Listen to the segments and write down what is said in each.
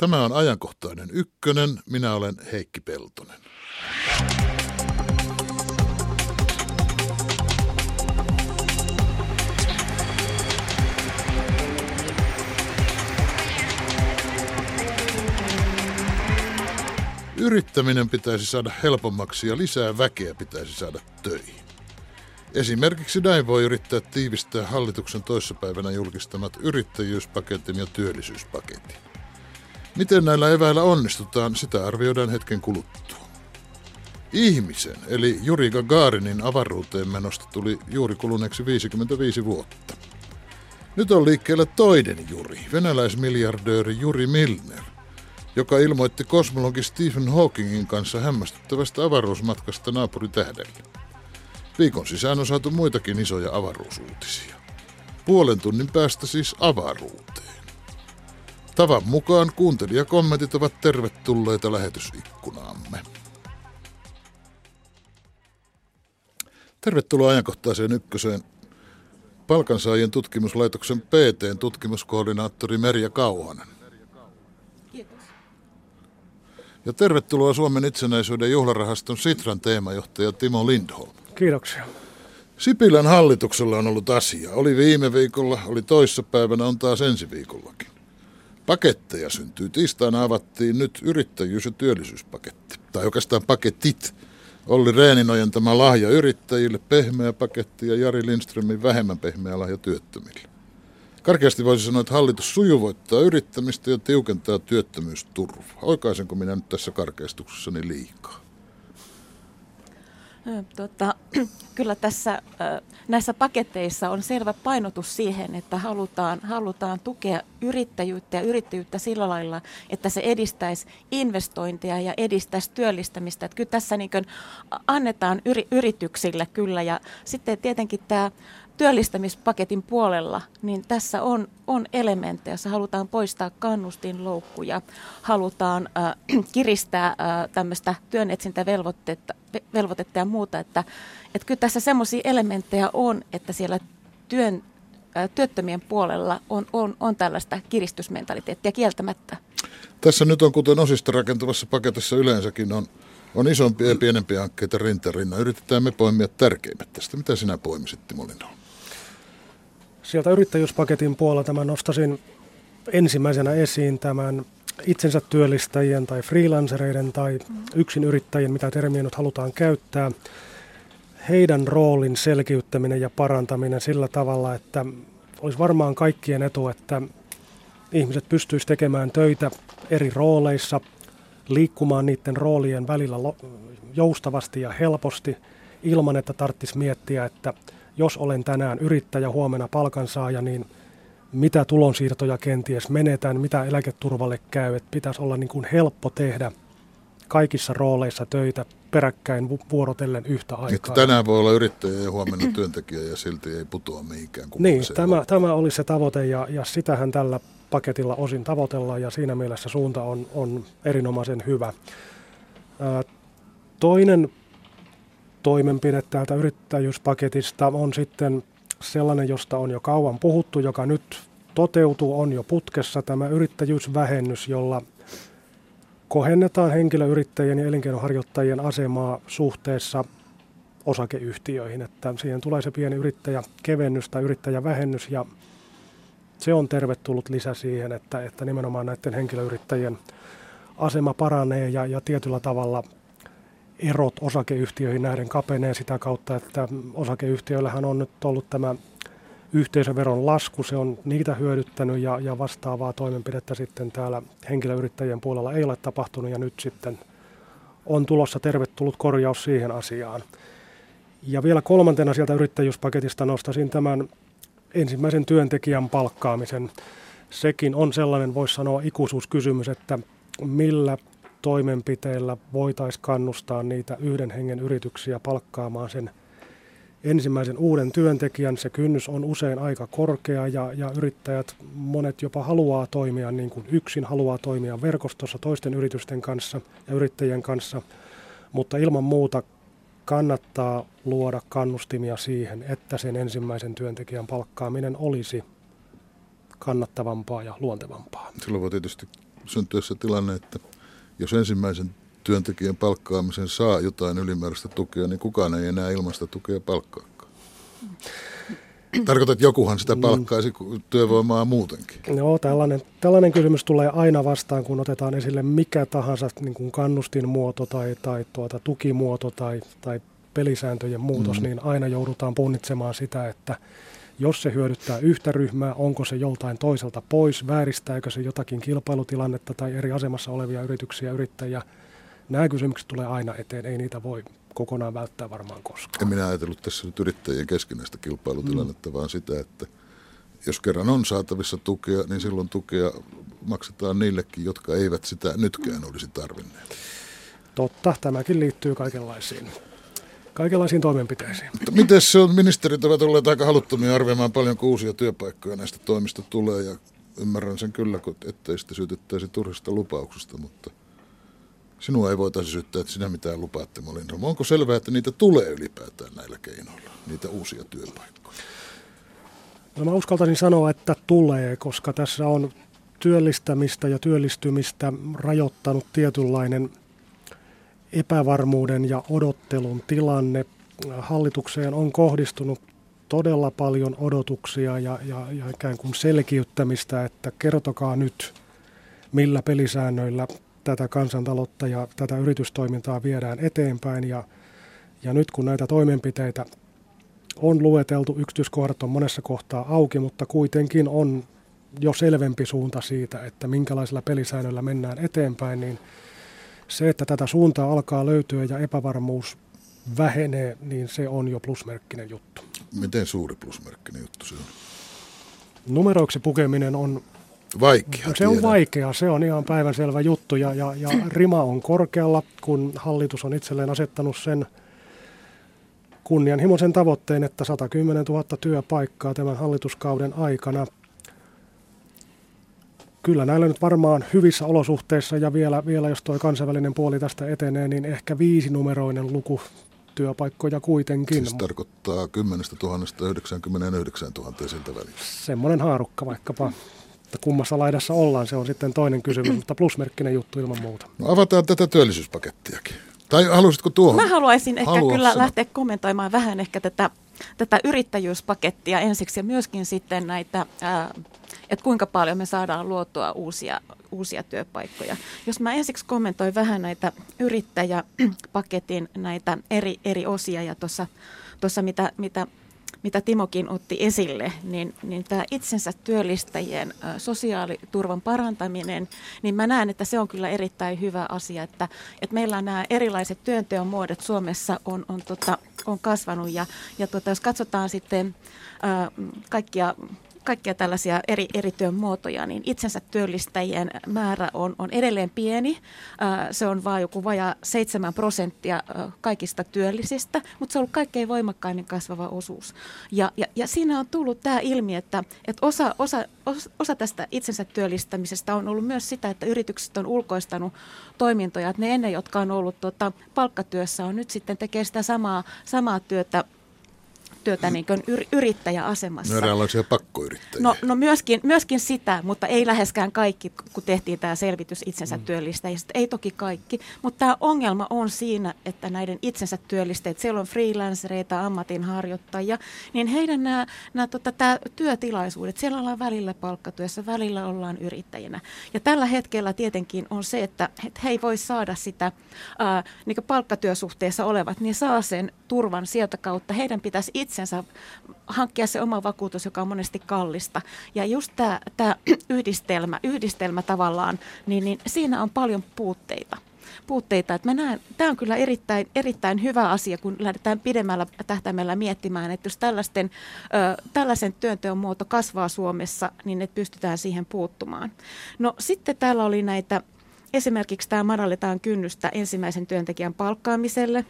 Tämä on ajankohtainen ykkönen. Minä olen Heikki Peltonen. Yrittäminen pitäisi saada helpommaksi ja lisää väkeä pitäisi saada töihin. Esimerkiksi näin voi yrittää tiivistää hallituksen toissapäivänä julkistamat yrittäjyyspaketin ja työllisyyspaketin. Miten näillä eväillä onnistutaan, sitä arvioidaan hetken kuluttua. Ihmisen, eli Juri Gagarinin avaruuteen menosta tuli juuri kuluneeksi 55 vuotta. Nyt on liikkeellä toinen Juri, venäläismiljardööri Juri Milner, joka ilmoitti kosmologi Stephen Hawkingin kanssa hämmästyttävästä avaruusmatkasta naapuritähdelle. Viikon sisään on saatu muitakin isoja avaruusuutisia. Puolen tunnin päästä siis avaruuteen. Tavan mukaan kuuntelijakommentit ovat tervetulleita lähetysikkunaamme. Tervetuloa ajankohtaiseen ykköseen palkansaajien tutkimuslaitoksen PT tutkimuskoordinaattori Merja Kauhanen. Kiitos. Ja tervetuloa Suomen itsenäisyyden juhlarahaston Sitran teemajohtaja Timo Lindholm. Kiitoksia. Sipilän hallituksella on ollut asia. Oli viime viikolla, oli toissapäivänä, on taas ensi viikollakin. Paketteja syntyy. Tiistaina avattiin nyt yrittäjyys- ja työllisyyspaketti. Tai oikeastaan paketit. Olli Reenin ojentama lahja yrittäjille, pehmeä paketti ja Jari Lindströmin vähemmän pehmeä lahja työttömille. Karkeasti voisi sanoa, että hallitus sujuvoittaa yrittämistä ja tiukentaa työttömyysturvaa. Oikaisenko minä nyt tässä karkeistuksessani liikaa? Tota, kyllä tässä näissä paketteissa on selvä painotus siihen, että halutaan, halutaan tukea yrittäjyyttä ja yrittäjyyttä sillä lailla, että se edistäisi investointeja ja edistäisi työllistämistä. Että kyllä tässä niin annetaan yri, yrityksille kyllä ja sitten tietenkin tämä työllistämispaketin puolella, niin tässä on, on elementtejä, joissa halutaan poistaa kannustinloukkuja, halutaan äh, kiristää äh, tämmöistä työnetsintävelvoitetta velvoitetta ja muuta, että, että kyllä tässä semmoisia elementtejä on, että siellä työn, äh, työttömien puolella on, on, on tällaista kiristysmentaliteettia kieltämättä. Tässä nyt on, kuten osista rakentuvassa paketissa yleensäkin, on, on isompia ja pienempiä hankkeita rintarinna. Yritetään me poimia tärkeimmät tästä. Mitä sinä poimisit, Timo Lindholm? Sieltä yrittäjyyspaketin puolelta mä nostasin ensimmäisenä esiin tämän itsensä työllistäjien tai freelancereiden tai yksin yrittäjien, mitä termiä nyt halutaan käyttää, heidän roolin selkiyttäminen ja parantaminen sillä tavalla, että olisi varmaan kaikkien etu, että ihmiset pystyisivät tekemään töitä eri rooleissa, liikkumaan niiden roolien välillä joustavasti ja helposti ilman, että tarvitsisi miettiä, että jos olen tänään yrittäjä, huomenna palkansaaja, niin mitä tulonsiirtoja kenties menetään, mitä eläketurvalle käy. Että pitäisi olla niin kuin helppo tehdä kaikissa rooleissa töitä peräkkäin vuorotellen yhtä aikaa. Että tänään voi olla yrittäjä ja huomenna työntekijä ja silti ei putoa mihinkään. Niin, tämä, tämä oli se tavoite ja, ja sitähän tällä paketilla osin tavoitellaan ja siinä mielessä suunta on, on erinomaisen hyvä. Ää, toinen toimenpide täältä yrittäjyyspaketista on sitten sellainen, josta on jo kauan puhuttu, joka nyt toteutuu, on jo putkessa tämä yrittäjyysvähennys, jolla kohennetaan henkilöyrittäjien ja elinkeinoharjoittajien asemaa suhteessa osakeyhtiöihin, että siihen tulee se pieni yrittäjäkevennys tai yrittäjävähennys ja se on tervetullut lisä siihen, että, että nimenomaan näiden henkilöyrittäjien asema paranee ja, ja tietyllä tavalla erot osakeyhtiöihin nähden kapenee sitä kautta, että osakeyhtiöillähän on nyt ollut tämä yhteisöveron lasku, se on niitä hyödyttänyt ja, ja vastaavaa toimenpidettä sitten täällä henkilöyrittäjien puolella ei ole tapahtunut ja nyt sitten on tulossa tervetullut korjaus siihen asiaan. Ja vielä kolmantena sieltä yrittäjyyspaketista nostaisin tämän ensimmäisen työntekijän palkkaamisen. Sekin on sellainen, voisi sanoa, ikuisuuskysymys, että millä toimenpiteillä voitaisiin kannustaa niitä yhden hengen yrityksiä palkkaamaan sen ensimmäisen uuden työntekijän. Se kynnys on usein aika korkea ja, ja yrittäjät monet jopa haluaa toimia niin kuin yksin, haluaa toimia verkostossa toisten yritysten kanssa ja yrittäjien kanssa, mutta ilman muuta kannattaa luoda kannustimia siihen, että sen ensimmäisen työntekijän palkkaaminen olisi kannattavampaa ja luontevampaa. Silloin voi tietysti syntyä se tilanne, että jos ensimmäisen työntekijän palkkaamisen saa jotain ylimääräistä tukea, niin kukaan ei enää ilmaista tukea palkkaakaan. Tarkoitat, että jokuhan sitä mm. palkkaisi työvoimaa muutenkin. Joo, tällainen, tällainen kysymys tulee aina vastaan, kun otetaan esille mikä tahansa niin kuin kannustinmuoto tai, tai tuota, tukimuoto tai, tai pelisääntöjen muutos, mm. niin aina joudutaan punnitsemaan sitä, että jos se hyödyttää yhtä ryhmää, onko se joltain toiselta pois, vääristääkö se jotakin kilpailutilannetta tai eri asemassa olevia yrityksiä, yrittäjiä. Nämä kysymykset tulee aina eteen, ei niitä voi kokonaan välttää varmaan koskaan. En minä ajatellut tässä nyt yrittäjien keskinäistä kilpailutilannetta, mm. vaan sitä, että jos kerran on saatavissa tukea, niin silloin tukea maksetaan niillekin, jotka eivät sitä nytkään olisi tarvinneet. Totta, tämäkin liittyy kaikenlaisiin kaikenlaisiin toimenpiteisiin. Mutta miten se on? Ministerit ovat olleet aika haluttomia arvioimaan paljon uusia työpaikkoja näistä toimista tulee ja ymmärrän sen kyllä, ettei sitä syytettäisi turhista lupauksista, mutta sinua ei voitaisi syyttää, että sinä mitään lupaatte, Molin. Onko selvää, että niitä tulee ylipäätään näillä keinoilla, niitä uusia työpaikkoja? No mä uskaltaisin sanoa, että tulee, koska tässä on työllistämistä ja työllistymistä rajoittanut tietynlainen epävarmuuden ja odottelun tilanne. Hallitukseen on kohdistunut todella paljon odotuksia ja, ja, ja ikään kuin selkiyttämistä, että kertokaa nyt, millä pelisäännöillä tätä kansantaloutta ja tätä yritystoimintaa viedään eteenpäin. Ja, ja nyt kun näitä toimenpiteitä on lueteltu, yksityiskohdat on monessa kohtaa auki, mutta kuitenkin on jo selvempi suunta siitä, että minkälaisilla pelisäännöillä mennään eteenpäin, niin se, että tätä suuntaa alkaa löytyä ja epävarmuus vähenee, niin se on jo plusmerkkinen juttu. Miten suuri plusmerkkinen juttu se on? Numeroiksi pukeminen on Vaikea. Se tiedän. on vaikea, se on ihan päivänselvä juttu ja, ja, ja rima on korkealla, kun hallitus on itselleen asettanut sen kunnianhimoisen tavoitteen, että 110 000 työpaikkaa tämän hallituskauden aikana – kyllä näillä nyt varmaan hyvissä olosuhteissa ja vielä, vielä jos tuo kansainvälinen puoli tästä etenee, niin ehkä viisinumeroinen luku työpaikkoja kuitenkin. Siis tarkoittaa 10 000 99 000 siltä välillä. Semmoinen haarukka vaikkapa. Että kummassa laidassa ollaan, se on sitten toinen kysymys, mutta plusmerkkinen juttu ilman muuta. No avataan tätä työllisyyspakettiakin. Tai haluaisitko tuohon? Mä haluaisin ehkä Haluat kyllä sanoa. lähteä kommentoimaan vähän ehkä tätä, tätä yrittäjyyspakettia ensiksi ja myöskin sitten näitä ää, että kuinka paljon me saadaan luotua uusia, uusia työpaikkoja. Jos mä ensiksi kommentoin vähän näitä yrittäjäpaketin näitä eri, eri osia ja tuossa mitä, mitä mitä Timokin otti esille, niin, niin tämä itsensä työllistäjien sosiaaliturvan parantaminen, niin mä näen, että se on kyllä erittäin hyvä asia, että, että meillä nämä erilaiset työnteon muodot Suomessa on, on, tota, on kasvanut ja, ja tota, jos katsotaan sitten ää, kaikkia kaikkia tällaisia eri, eri työn muotoja, niin itsensä työllistäjien määrä on, on edelleen pieni. Se on vain joku vajaa 7 prosenttia kaikista työllisistä, mutta se on ollut kaikkein voimakkainen kasvava osuus. Ja, ja, ja siinä on tullut tämä ilmi, että, että osa, osa, osa tästä itsensä työllistämisestä on ollut myös sitä, että yritykset on ulkoistanut toimintoja, että ne ennen, jotka on ollut tuota, palkkatyössä, on nyt sitten tekee sitä samaa, samaa työtä työtä niin kuin yr, yrittäjäasemassa. No eräänlaisia pakkoyrittäjiä. No, no myöskin, myöskin sitä, mutta ei läheskään kaikki, kun tehtiin tämä selvitys itsensä mm. työllistäjistä. Ei toki kaikki, mutta tämä ongelma on siinä, että näiden itsensä työllistäjät, siellä on freelancereita, ammatinharjoittajia, niin heidän nämä, nämä tota, tämä työtilaisuudet, siellä ollaan välillä palkkatyössä, välillä ollaan yrittäjinä. Ja tällä hetkellä tietenkin on se, että, että he ei voi saada sitä ää, niin palkkatyösuhteessa olevat, niin saa sen turvan sieltä kautta. Heidän pitäisi itsensä hankkia se oma vakuutus, joka on monesti kallista. Ja just tämä, yhdistelmä, yhdistelmä tavallaan, niin, niin siinä on paljon puutteita puutteita. Että mä näen, tämä on kyllä erittäin, erittäin hyvä asia, kun lähdetään pidemmällä tähtäimellä miettimään, että jos tällaisten, ö, tällaisen työnteon muoto kasvaa Suomessa, niin että pystytään siihen puuttumaan. No sitten täällä oli näitä Esimerkiksi tämä madalletaan kynnystä ensimmäisen työntekijän palkkaamiselle.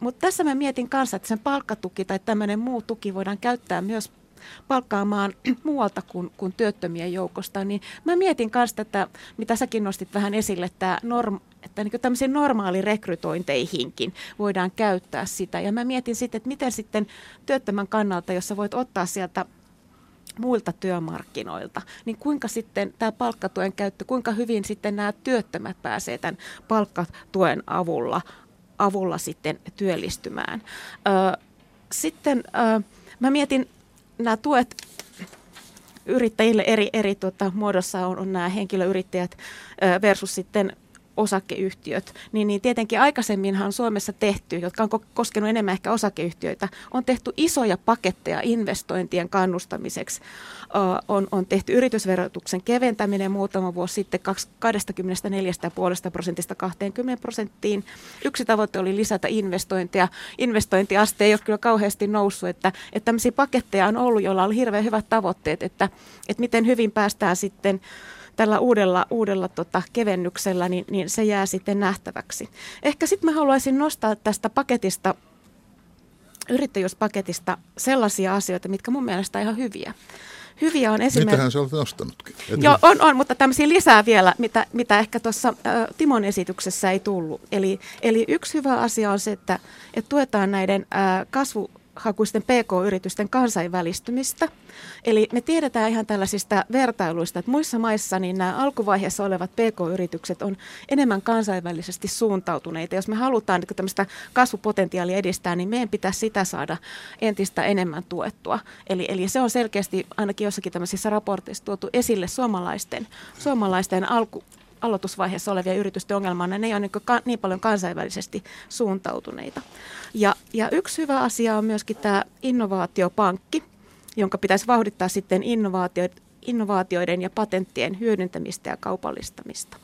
Mutta tässä mä mietin kanssa, että sen palkkatuki tai tämmöinen muu tuki voidaan käyttää myös palkkaamaan muualta kuin, kuin työttömien joukosta, niin mä mietin myös tätä, mitä säkin nostit vähän esille, tämä norm, että niin tämmöisiin normaalirekrytointeihinkin voidaan käyttää sitä. Ja mä mietin sitten, että miten sitten työttömän kannalta, jossa voit ottaa sieltä muilta työmarkkinoilta, niin kuinka sitten tämä palkkatuen käyttö, kuinka hyvin sitten nämä työttömät pääsee tämän palkkatuen avulla, avulla sitten työllistymään. Ö, sitten ö, mä mietin nämä tuet yrittäjille eri, eri tuota, muodossa on, on nämä henkilöyrittäjät versus sitten osakeyhtiöt, niin, niin tietenkin aikaisemminhan Suomessa tehty, jotka on koskenut enemmän ehkä osakeyhtiöitä, on tehty isoja paketteja investointien kannustamiseksi. On, on tehty yritysverotuksen keventäminen muutama vuosi sitten 24,5 prosentista 20 prosenttiin. Yksi tavoite oli lisätä investointeja. Investointiaste ei ole kyllä kauheasti noussut, että, että tämmöisiä paketteja on ollut, joilla on hirveän hyvät tavoitteet, että, että miten hyvin päästään sitten tällä uudella, uudella tota, kevennyksellä, niin, niin se jää sitten nähtäväksi. Ehkä sitten mä haluaisin nostaa tästä paketista, yrittäjyyspaketista sellaisia asioita, mitkä mun mielestä on ihan hyviä. Hyviä on esimerkiksi... Mitähän sä olet nostanutkin? Et Joo, on, on, mutta tämmöisiä lisää vielä, mitä, mitä ehkä tuossa Timon esityksessä ei tullut. Eli, eli yksi hyvä asia on se, että, että tuetaan näiden ä, kasvu hakuisten PK-yritysten kansainvälistymistä. Eli me tiedetään ihan tällaisista vertailuista, että muissa maissa niin nämä alkuvaiheessa olevat PK-yritykset on enemmän kansainvälisesti suuntautuneita. Jos me halutaan niin tämmöistä kasvupotentiaalia edistää, niin meidän pitää sitä saada entistä enemmän tuettua. Eli, eli se on selkeästi ainakin jossakin tämmöisissä raporteissa tuotu esille suomalaisten, suomalaisten alku, aloitusvaiheessa olevia yritysten ongelmana, ne ei ole niin, ka, niin paljon kansainvälisesti suuntautuneita. Ja, ja yksi hyvä asia on myöskin tämä innovaatiopankki, jonka pitäisi vauhdittaa sitten innovaatioiden, innovaatioiden ja patenttien hyödyntämistä ja kaupallistamista.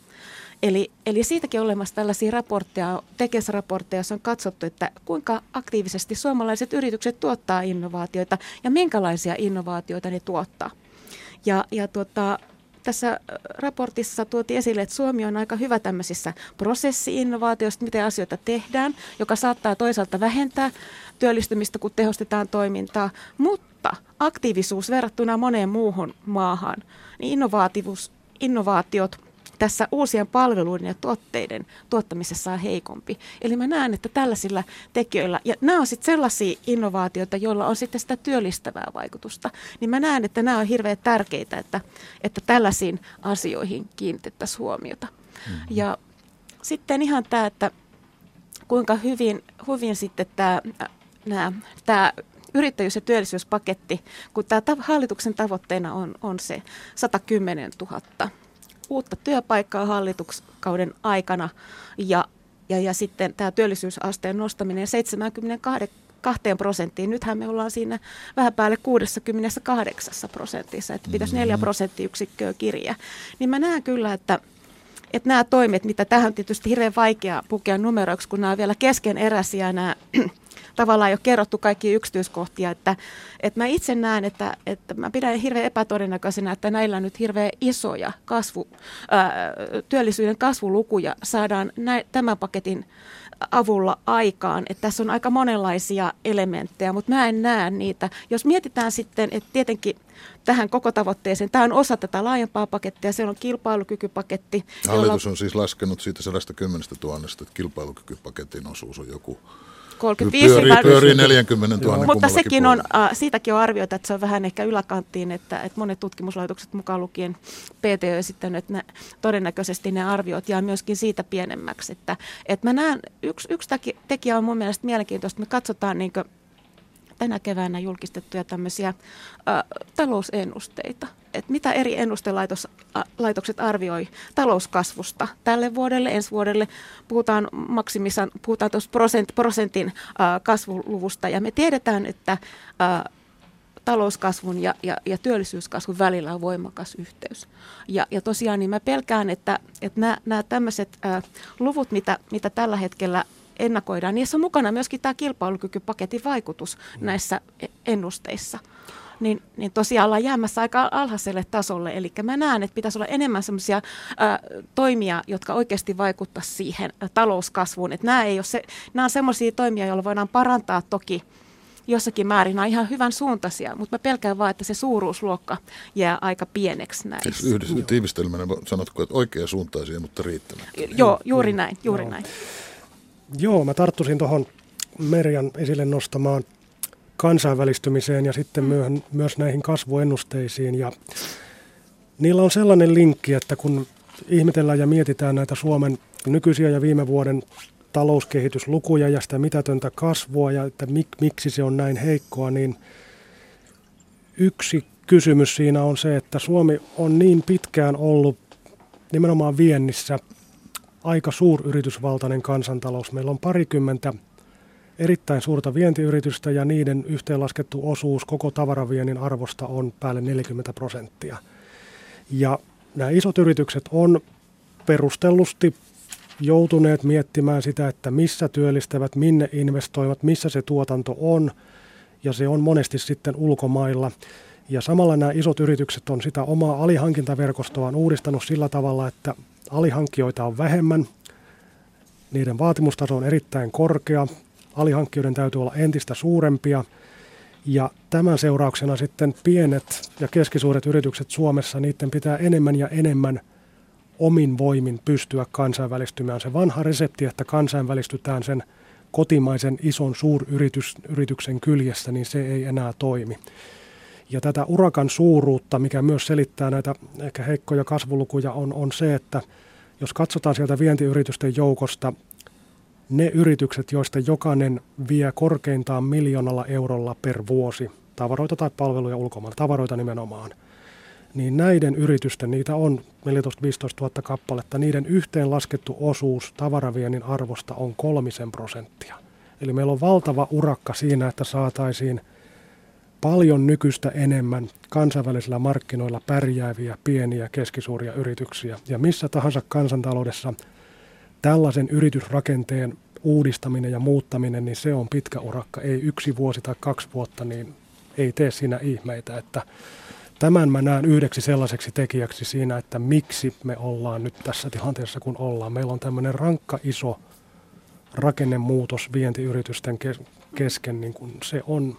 Eli, eli siitäkin on olemassa tällaisia raportteja, tekesraportteja, joissa on katsottu, että kuinka aktiivisesti suomalaiset yritykset tuottaa innovaatioita ja minkälaisia innovaatioita ne tuottaa. Ja, ja tuota, tässä raportissa tuotiin esille, että Suomi on aika hyvä tämmöisissä prosessi-innovaatioissa, miten asioita tehdään, joka saattaa toisaalta vähentää työllistymistä, kun tehostetaan toimintaa, mutta aktiivisuus verrattuna moneen muuhun maahan, niin innovaatiot – tässä uusien palveluiden ja tuotteiden tuottamisessa on heikompi. Eli mä näen, että tällaisilla tekijöillä, ja nämä on sitten sellaisia innovaatioita, joilla on sitten sitä työllistävää vaikutusta, niin mä näen, että nämä on hirveän tärkeitä, että, että tällaisiin asioihin kiinnitettäisiin huomiota. Mm-hmm. Ja sitten ihan tämä, että kuinka hyvin, hyvin sitten tämä, nämä, tämä yrittäjyys- ja työllisyyspaketti, kun tämä hallituksen tavoitteena on, on se 110 000 uutta työpaikkaa hallituskauden aikana ja, ja, ja sitten tämä työllisyysasteen nostaminen 72 prosenttiin. Nythän me ollaan siinä vähän päälle 68 prosentissa, että pitäisi 4 mm-hmm. prosenttiyksikköä kirja. Niin mä näen kyllä, että että nämä toimet, mitä tähän on tietysti hirveän vaikea pukea numeroiksi, kun nämä on vielä keskeneräisiä nämä tavallaan ei ole kerrottu kaikki yksityiskohtia, että, että mä itse näen, että, että mä pidän hirveän epätodennäköisenä, että näillä nyt hirveän isoja kasvu, ää, työllisyyden kasvulukuja saadaan näin, tämän paketin avulla aikaan. Että tässä on aika monenlaisia elementtejä, mutta mä en näe niitä. Jos mietitään sitten, että tietenkin tähän koko tavoitteeseen, tämä on osa tätä laajempaa pakettia, se on kilpailukykypaketti. Hallitus on siis laskenut siitä 110 000, että kilpailukykypaketin osuus on joku 35 pyörii, pyörii 40 000 Mutta sekin on, äh, siitäkin on arvioita, että se on vähän ehkä yläkanttiin, että, että monet tutkimuslaitokset mukaan lukien PT on esittänyt, että ne, todennäköisesti ne arviot jää myöskin siitä pienemmäksi. Että, että mä näen, yksi, yksi tekijä on mun mielestä mielenkiintoista, me katsotaan niin tänä keväänä julkistettuja tämmöisiä ä, talousennusteita, että mitä eri ennustelaitokset arvioi talouskasvusta tälle vuodelle, ensi vuodelle. Puhutaan maksimissaan, puhutaan tuossa prosent, prosentin kasvuluvusta ja me tiedetään, että talouskasvun ja, ja, ja työllisyyskasvun välillä on voimakas yhteys. Ja, ja tosiaan niin mä pelkään, että, että nämä, nämä tämmöiset luvut, mitä, mitä tällä hetkellä ennakoidaan. Niissä on mukana myöskin tämä kilpailukykypaketin vaikutus mm. näissä ennusteissa. Niin, niin tosiaan ollaan jäämässä aika alhaiselle tasolle. Eli mä näen, että pitäisi olla enemmän sellaisia toimia, jotka oikeasti vaikuttavat siihen ä, talouskasvuun. Että nämä, ei ole se, nämä on sellaisia toimia, joilla voidaan parantaa toki jossakin määrin on ihan hyvän suuntaisia, mutta mä pelkään vaan, että se suuruusluokka jää aika pieneksi näissä. Siis yhdessä tiivistelmänä sanotko, että oikea suuntaisia, mutta riittämättä. Joo, juuri näin, juuri Joo. näin. Joo, mä tarttuisin tuohon Merjan esille nostamaan kansainvälistymiseen ja sitten myös näihin kasvuennusteisiin. Ja niillä on sellainen linkki, että kun ihmetellään ja mietitään näitä Suomen nykyisiä ja viime vuoden talouskehityslukuja ja sitä mitätöntä kasvua ja että mik, miksi se on näin heikkoa, niin yksi kysymys siinä on se, että Suomi on niin pitkään ollut nimenomaan viennissä aika suuryritysvaltainen kansantalous. Meillä on parikymmentä erittäin suurta vientiyritystä ja niiden yhteenlaskettu osuus koko tavaraviennin arvosta on päälle 40 prosenttia. Ja nämä isot yritykset on perustellusti joutuneet miettimään sitä, että missä työllistävät, minne investoivat, missä se tuotanto on, ja se on monesti sitten ulkomailla. Ja samalla nämä isot yritykset on sitä omaa alihankintaverkostoaan uudistanut sillä tavalla, että alihankkijoita on vähemmän, niiden vaatimustaso on erittäin korkea, alihankkijoiden täytyy olla entistä suurempia, ja tämän seurauksena sitten pienet ja keskisuuret yritykset Suomessa, niiden pitää enemmän ja enemmän omin voimin pystyä kansainvälistymään. Se vanha resepti, että kansainvälistytään sen kotimaisen ison suuryrityksen kyljessä, niin se ei enää toimi. Ja tätä urakan suuruutta, mikä myös selittää näitä ehkä heikkoja kasvulukuja, on, on se, että jos katsotaan sieltä vientiyritysten joukosta ne yritykset, joista jokainen vie korkeintaan miljoonalla eurolla per vuosi tavaroita tai palveluja ulkomailla, tavaroita nimenomaan, niin näiden yritysten, niitä on 14-15 000 kappaletta, niiden yhteenlaskettu osuus tavaraviennin arvosta on kolmisen prosenttia. Eli meillä on valtava urakka siinä, että saataisiin paljon nykyistä enemmän kansainvälisillä markkinoilla pärjääviä pieniä keskisuuria yrityksiä. Ja missä tahansa kansantaloudessa tällaisen yritysrakenteen uudistaminen ja muuttaminen, niin se on pitkä urakka. Ei yksi vuosi tai kaksi vuotta, niin ei tee siinä ihmeitä. Että tämän mä näen yhdeksi sellaiseksi tekijäksi siinä, että miksi me ollaan nyt tässä tilanteessa, kun ollaan. Meillä on tämmöinen rankka iso rakennemuutos vientiyritysten kesken, niin kun se on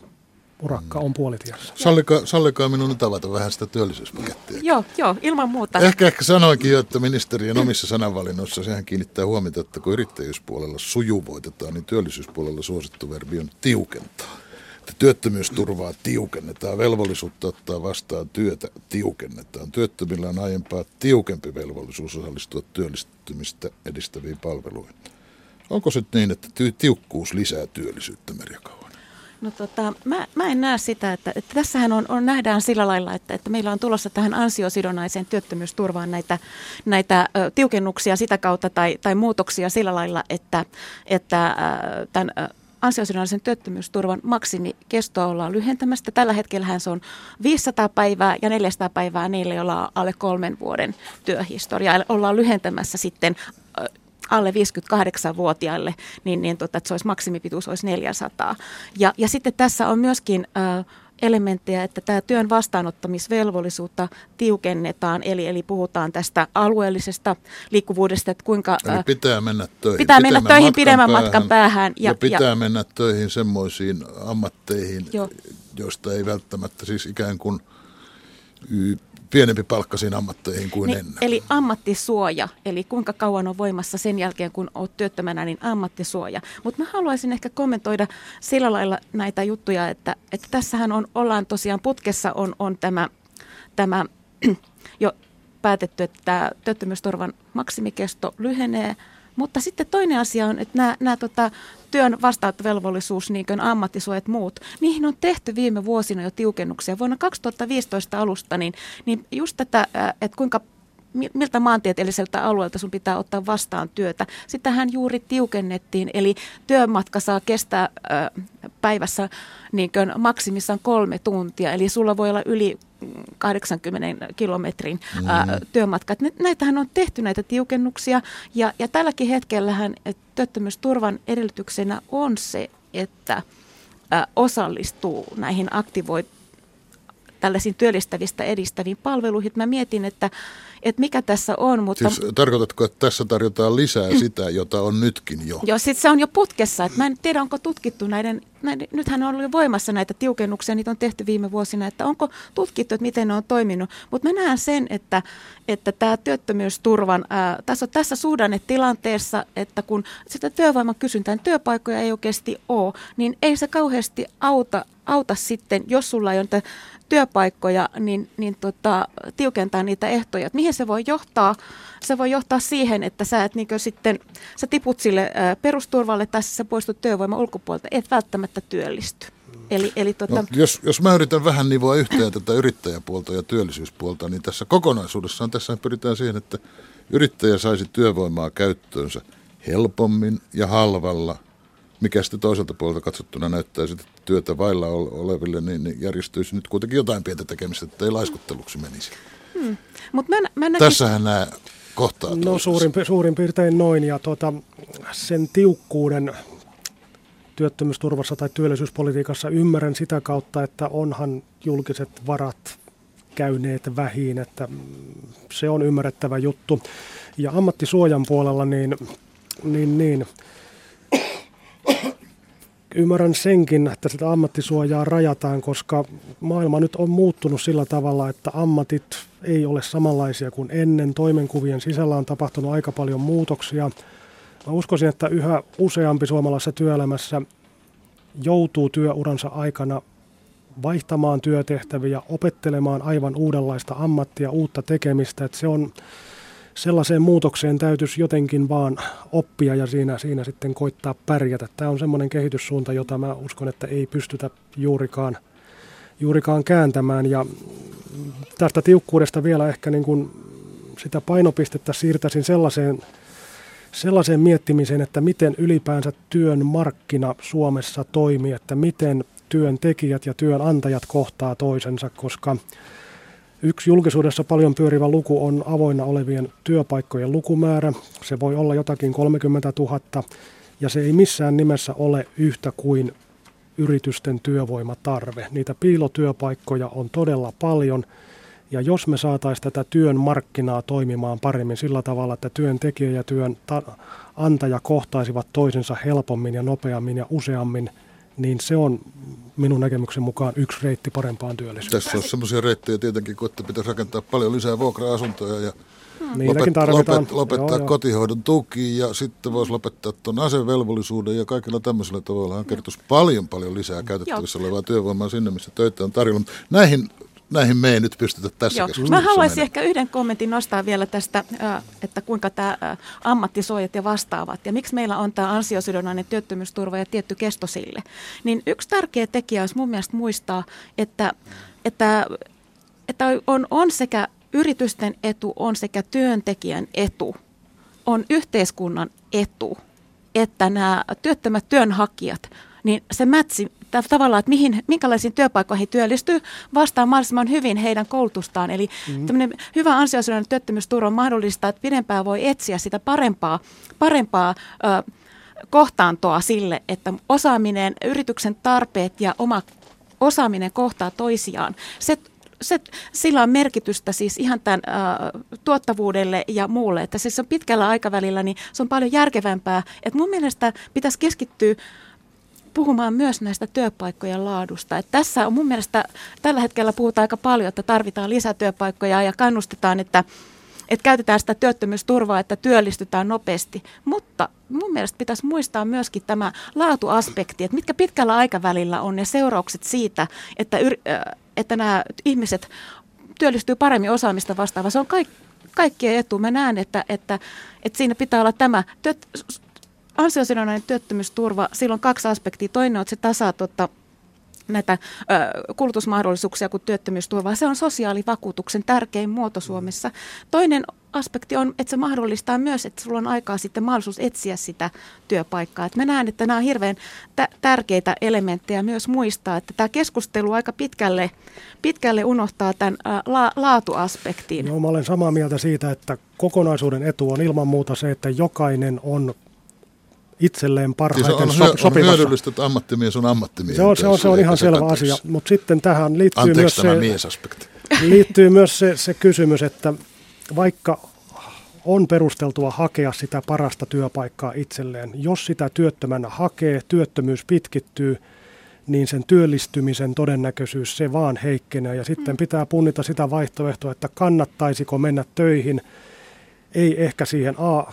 urakka on puolitiessä. Sallikaa, sallikaa minun nyt avata vähän sitä työllisyyspakettia. Joo, joo, ilman muuta. Ehkä, ehkä sanoinkin jo, että ministeriön omissa sananvalinnoissa sehän kiinnittää huomiota, että kun yrittäjyyspuolella sujuvoitetaan, niin työllisyyspuolella suosittu verbi on tiukentaa. Että työttömyysturvaa tiukennetaan, velvollisuutta ottaa vastaan työtä tiukennetaan. Työttömillä on aiempaa tiukempi velvollisuus osallistua työllistymistä edistäviin palveluihin. Onko se niin, että tiukkuus lisää työllisyyttä, Merja No tota, mä, mä en näe sitä, että, että tässähän on, on, nähdään sillä lailla, että, että meillä on tulossa tähän ansiosidonnaiseen työttömyysturvaan näitä, näitä tiukennuksia sitä kautta tai, tai muutoksia sillä lailla, että, että tämän ansiosidonnaisen työttömyysturvan maksimikestoa ollaan lyhentämästä. Tällä hetkellä se on 500 päivää ja 400 päivää niille, joilla on alle kolmen vuoden työhistoria. Ollaan lyhentämässä sitten alle 58-vuotiaille, niin, niin tota, että se olisi maksimipituus olisi 400. Ja, ja sitten tässä on myöskin äh, elementtejä, että tämä työn vastaanottamisvelvollisuutta tiukennetaan, eli, eli puhutaan tästä alueellisesta liikkuvuudesta, että kuinka... Eli pitää mennä töihin. Pitää mennä töihin matkan pidemmän päähän, matkan päähän. Ja, ja pitää ja, mennä töihin semmoisiin ammatteihin, jo. joista ei välttämättä siis ikään kuin pienempi palkkaisiin ammatteihin kuin niin, ennen. Eli ammattisuoja, eli kuinka kauan on voimassa sen jälkeen, kun olet työttömänä, niin ammattisuoja. Mutta mä haluaisin ehkä kommentoida sillä lailla näitä juttuja, että, että tässähän on, ollaan tosiaan putkessa on, on tämä, tämä jo päätetty, että tämä työttömyysturvan maksimikesto lyhenee – mutta sitten toinen asia on, että nämä, nämä tota, työn vastaanottovelvollisuus, niin kuin ammattisuojat muut, niihin on tehty viime vuosina jo tiukennuksia. Vuonna 2015 alusta, niin, niin just tätä, että kuinka miltä maantieteelliseltä alueelta sun pitää ottaa vastaan työtä. Sitähän juuri tiukennettiin, eli työmatka saa kestää päivässä niin maksimissaan kolme tuntia, eli sulla voi olla yli 80 kilometrin mm. työmatkat. Näitähän on tehty näitä tiukennuksia ja, ja tälläkin hetkellähän työttömyysturvan edellytyksenä on se, että osallistuu näihin aktivoit tällaisiin työllistävistä edistäviin palveluihin. Mä mietin, että, että mikä tässä on. Mutta... Siis tarkoitatko, että tässä tarjotaan lisää sitä, jota on nytkin jo? Joo, sitten se on jo putkessa. Että mä en tiedä, onko tutkittu näiden näin, nythän on ollut jo voimassa näitä tiukennuksia, niitä on tehty viime vuosina, että onko tutkittu, että miten ne on toiminut. Mutta mä näen sen, että, että tämä työttömyysturvan, ää, tässä, tässä suhdannetilanteessa, että kun sitä työvoiman kysyntään työpaikkoja ei oikeasti ole, niin ei se kauheasti auta, auta sitten, jos sulla ei ole työpaikkoja, niin, niin tota, tiukentaa niitä ehtoja. Et mihin se voi johtaa? Se voi johtaa siihen, että sä, et niinkö sitten, sä tiput sille ä, perusturvalle tai sä poistut työvoiman ulkopuolelta, et välttämättä työllisty. Eli, eli tuota... no, jos, jos mä yritän vähän nivoa yhteen tätä yrittäjäpuolta ja työllisyyspuolta, niin tässä kokonaisuudessaan tässä pyritään siihen, että yrittäjä saisi työvoimaa käyttöönsä helpommin ja halvalla – mikä sitten toiselta puolelta katsottuna näyttää että työtä vailla oleville, niin, niin järjestyisi nyt kuitenkin jotain pientä tekemistä, että ei laiskutteluksi menisi. Hmm. Mut mä, mä näkis... Tässähän nämä kohtaa. No suurin, suurin piirtein noin ja tuota, sen tiukkuuden työttömyysturvassa tai työllisyyspolitiikassa ymmärrän sitä kautta, että onhan julkiset varat käyneet vähin, että se on ymmärrettävä juttu. Ja ammattisuojan puolella niin, niin, niin ymmärrän senkin, että sitä ammattisuojaa rajataan, koska maailma nyt on muuttunut sillä tavalla, että ammatit ei ole samanlaisia kuin ennen. Toimenkuvien sisällä on tapahtunut aika paljon muutoksia. Mä uskoisin, että yhä useampi suomalaisessa työelämässä joutuu työuransa aikana vaihtamaan työtehtäviä, opettelemaan aivan uudenlaista ammattia, uutta tekemistä. Että se on sellaiseen muutokseen täytyisi jotenkin vaan oppia ja siinä, siinä sitten koittaa pärjätä. Tämä on semmoinen kehityssuunta, jota mä uskon, että ei pystytä juurikaan, juurikaan kääntämään. Ja tästä tiukkuudesta vielä ehkä niin kuin sitä painopistettä siirtäisin sellaiseen, sellaiseen miettimiseen, että miten ylipäänsä työn markkina Suomessa toimii, että miten työntekijät ja työnantajat kohtaa toisensa, koska Yksi julkisuudessa paljon pyörivä luku on avoinna olevien työpaikkojen lukumäärä. Se voi olla jotakin 30 000 ja se ei missään nimessä ole yhtä kuin yritysten työvoimatarve. Niitä piilotyöpaikkoja on todella paljon ja jos me saataisiin tätä työn markkinaa toimimaan paremmin sillä tavalla, että työntekijä ja työnantaja kohtaisivat toisensa helpommin ja nopeammin ja useammin – niin se on minun näkemyksen mukaan yksi reitti parempaan työllisyyteen. Tässä on sellaisia reittejä tietenkin, kun että pitäisi rakentaa paljon lisää vuokra-asuntoja ja hmm. lopet, lopet, lopettaa joo, kotihoidon tuki ja sitten voisi lopettaa tuon asevelvollisuuden ja kaikilla tämmöisillä tavalla kertoisi paljon paljon lisää käytettävissä olevaa työvoimaa sinne, missä töitä on tarjolla. Näihin näihin me ei nyt pystytä tässä Joo. Mä haluaisin mennä. ehkä yhden kommentin nostaa vielä tästä, että kuinka tämä ammattisuojat ja vastaavat ja miksi meillä on tämä ansiosidonnainen työttömyysturva ja tietty kesto sille. Niin yksi tärkeä tekijä olisi mun mielestä muistaa, että, että, että on, on sekä yritysten etu, on sekä työntekijän etu, on yhteiskunnan etu, että nämä työttömät työnhakijat niin se mätsi tavallaan, että mihin, minkälaisiin työpaikkoihin työllistyy, vastaa mahdollisimman hyvin heidän koulutustaan. Eli mm-hmm. tämmöinen hyvä ansiosidonnainen työttömyysturva mahdollistaa, että pidempään voi etsiä sitä parempaa, parempaa ö, kohtaantoa sille, että osaaminen, yrityksen tarpeet ja oma osaaminen kohtaa toisiaan. Se se, sillä on merkitystä siis ihan tämän ä, tuottavuudelle ja muulle, että siis on pitkällä aikavälillä, niin se on paljon järkevämpää. Et mun mielestä pitäisi keskittyä puhumaan myös näistä työpaikkojen laadusta. Et tässä on mun mielestä tällä hetkellä puhutaan aika paljon, että tarvitaan lisätyöpaikkoja ja kannustetaan, että, että käytetään sitä työttömyysturvaa, että työllistytään nopeasti. Mutta mun mielestä pitäisi muistaa myöskin tämä laatuaspekti, että mitkä pitkällä aikavälillä on ne seuraukset siitä, että, että nämä ihmiset työllistyy paremmin osaamista vastaava. Se on kaik, kaikkien etu. Mä näen, että, että, että siinä pitää olla tämä työt, ansiosidonnainen työttömyysturva, sillä on kaksi aspektia. Toinen on, että se tasaa tota, näitä ö, kulutusmahdollisuuksia kuin työttömyysturvaa. Se on sosiaalivakuutuksen tärkein muoto Suomessa. Toinen aspekti on, että se mahdollistaa myös, että sulla on aikaa sitten mahdollisuus etsiä sitä työpaikkaa. Et mä näen, että nämä on hirveän t- tärkeitä elementtejä myös muistaa, että tämä keskustelu aika pitkälle, pitkälle unohtaa tämän la- laatuaspektin. No, mä olen samaa mieltä siitä, että kokonaisuuden etu on ilman muuta se, että jokainen on itselleen parhaiten on, so, sopivassa. On hyödyllistä, että ammattimies on ammattimies. Se on, se on, se on ihan selvä asia, mutta sitten tähän liittyy Anteeksi myös, se, miesaspekti. liittyy myös se, se kysymys, että vaikka on perusteltua hakea sitä parasta työpaikkaa itselleen, jos sitä työttömänä hakee, työttömyys pitkittyy, niin sen työllistymisen todennäköisyys se vaan heikkenee. Ja sitten pitää punnita sitä vaihtoehtoa, että kannattaisiko mennä töihin, ei ehkä siihen A,